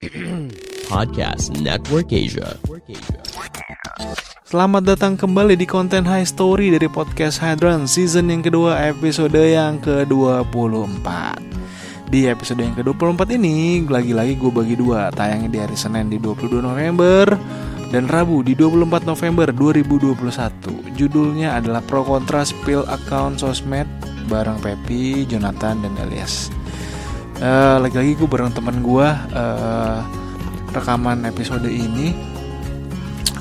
Podcast Network Asia. Selamat datang kembali di konten High Story dari podcast Hadron season yang kedua episode yang ke-24 Di episode yang ke-24 ini lagi-lagi gue bagi dua Tayangnya di hari Senin di 22 November dan Rabu di 24 November 2021 Judulnya adalah Pro Kontra Spill Account Sosmed bareng Pepi, Jonathan, dan Elias uh, Lagi-lagi gue bareng teman gue uh, rekaman episode ini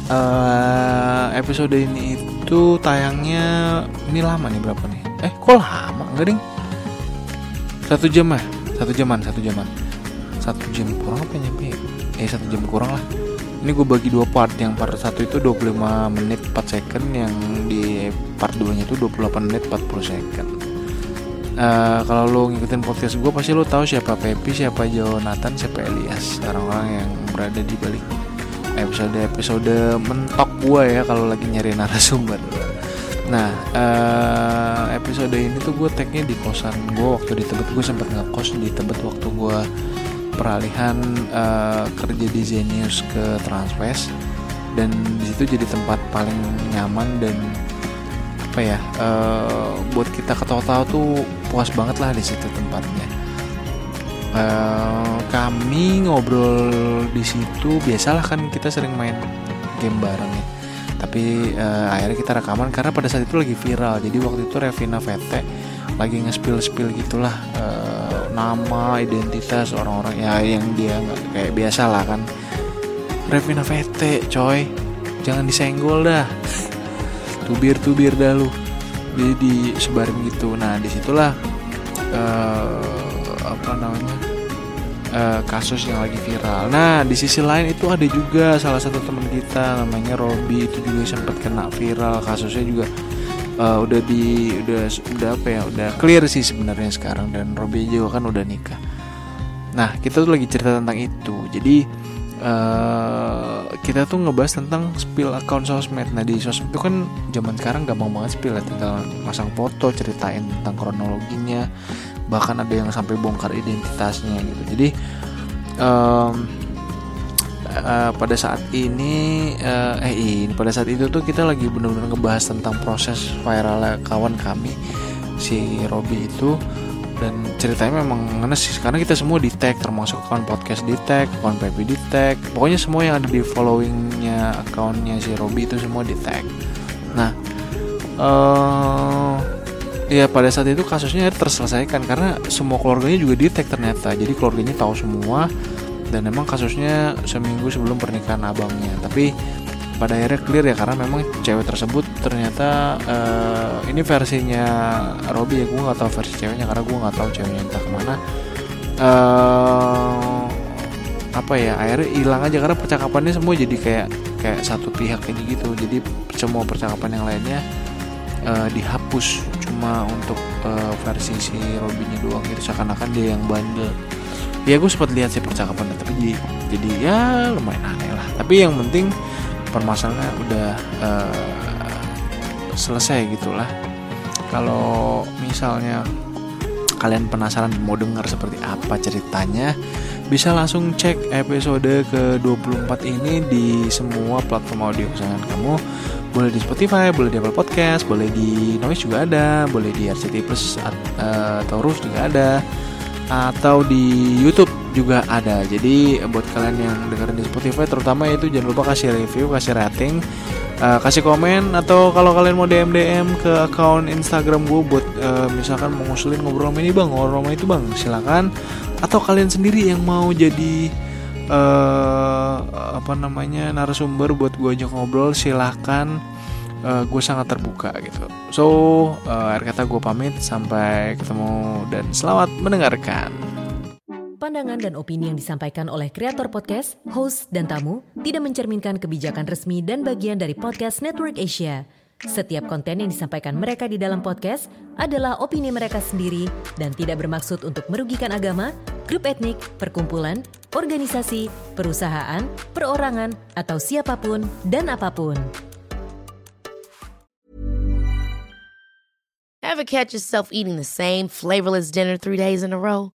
uh, episode ini itu tayangnya ini lama nih berapa nih? Eh kok lama enggak ding? Satu jam ya? Satu jaman, satu jaman Satu jam kurang apa nyampe? Eh satu jam kurang lah Ini gue bagi dua part Yang part satu itu 25 menit 4 second Yang di part 2 nya itu 28 menit 40 second Uh, kalau lo ngikutin podcast gue pasti lo tahu siapa Pepi, siapa Jonathan, siapa Elias. Orang-orang yang berada di balik episode-episode mentok gue ya kalau lagi nyari narasumber. Nah uh, episode ini tuh gue tagnya di kosan gue waktu di Tebet gue sempat ngekos di Tebet waktu gue peralihan uh, kerja di Zenius ke Transwest. Dan di situ jadi tempat paling nyaman dan apa ya uh, buat kita ketawa-tawa tuh puas banget lah di situ tempatnya. Uh, kami ngobrol di situ biasalah kan kita sering main game bareng ya. Tapi uh, akhirnya kita rekaman karena pada saat itu lagi viral. Jadi waktu itu Revina Vete lagi nge-spill-spill gitulah uh, nama identitas orang-orang ya yang dia nggak kayak biasa lah kan. Revina Vete coy. Jangan disenggol dah tubir tubir dah lu. Jadi disebarin gitu. Nah di situlah uh, apa namanya uh, kasus yang lagi viral. Nah di sisi lain itu ada juga salah satu teman kita namanya Robi itu juga sempat kena viral. Kasusnya juga uh, udah di udah udah apa ya udah clear sih sebenarnya sekarang. Dan Robi juga kan udah nikah. Nah kita tuh lagi cerita tentang itu. Jadi uh, kita tuh ngebahas tentang spill account sosmed. Nah di sosmed itu kan zaman sekarang gampang banget spill ya, tinggal masang foto, ceritain tentang kronologinya, bahkan ada yang sampai bongkar identitasnya gitu. Jadi um, uh, pada saat ini, uh, eh ini pada saat itu tuh kita lagi benar-benar ngebahas tentang proses viral kawan kami si Robi itu dan ceritanya memang ngenes sih. Karena kita semua di tag termasuk akun podcast di tag akun PP di tag. Pokoknya semua yang ada di followingnya akunnya si Robi itu semua di tag. Nah uh, ya pada saat itu kasusnya terselesaikan. Karena semua keluarganya juga di tag ternyata. Jadi keluarganya tahu semua. Dan memang kasusnya seminggu sebelum pernikahan abangnya. Tapi pada akhirnya clear ya karena memang cewek tersebut ternyata uh, ini versinya Robby ya gue nggak tahu versi ceweknya karena gue nggak tahu ceweknya entah ke mana. Uh, apa ya akhirnya hilang aja karena percakapannya semua jadi kayak kayak satu pihak ini gitu. Jadi semua percakapan yang lainnya uh, dihapus cuma untuk uh, versi si Robinnya doang gitu. Seakan-akan dia yang bandel. Ya gue sempat lihat sih percakapannya tapi jadi, jadi ya lumayan aneh lah. Tapi yang penting permasalahannya udah uh, selesai gitulah. Kalau misalnya kalian penasaran mau dengar seperti apa ceritanya bisa langsung cek episode ke-24 ini di semua platform audio kesayangan kamu. Boleh di Spotify, boleh di Apple Podcast, boleh di Noise juga ada, boleh di RCT Plus atau Rus juga ada atau di YouTube juga ada. Jadi buat kalian yang dengerin di Spotify terutama itu jangan lupa kasih review, kasih rating, uh, kasih komen atau kalau kalian mau DM DM ke akun Instagram gue buat uh, misalkan mau ngobrol sama ini bang, ngobrol sama itu bang, silakan. Atau kalian sendiri yang mau jadi uh, apa namanya narasumber buat gue ajak ngobrol silahkan uh, gue sangat terbuka gitu. So, uh, akhir kata gue pamit sampai ketemu dan selamat mendengarkan. Pandangan dan opini yang disampaikan oleh kreator podcast, host, dan tamu tidak mencerminkan kebijakan resmi dan bagian dari podcast Network Asia. Setiap konten yang disampaikan mereka di dalam podcast adalah opini mereka sendiri dan tidak bermaksud untuk merugikan agama, grup etnik, perkumpulan, organisasi, perusahaan, perorangan, atau siapa pun dan apa pun. Ever catch yourself eating the same flavorless dinner three days in a row?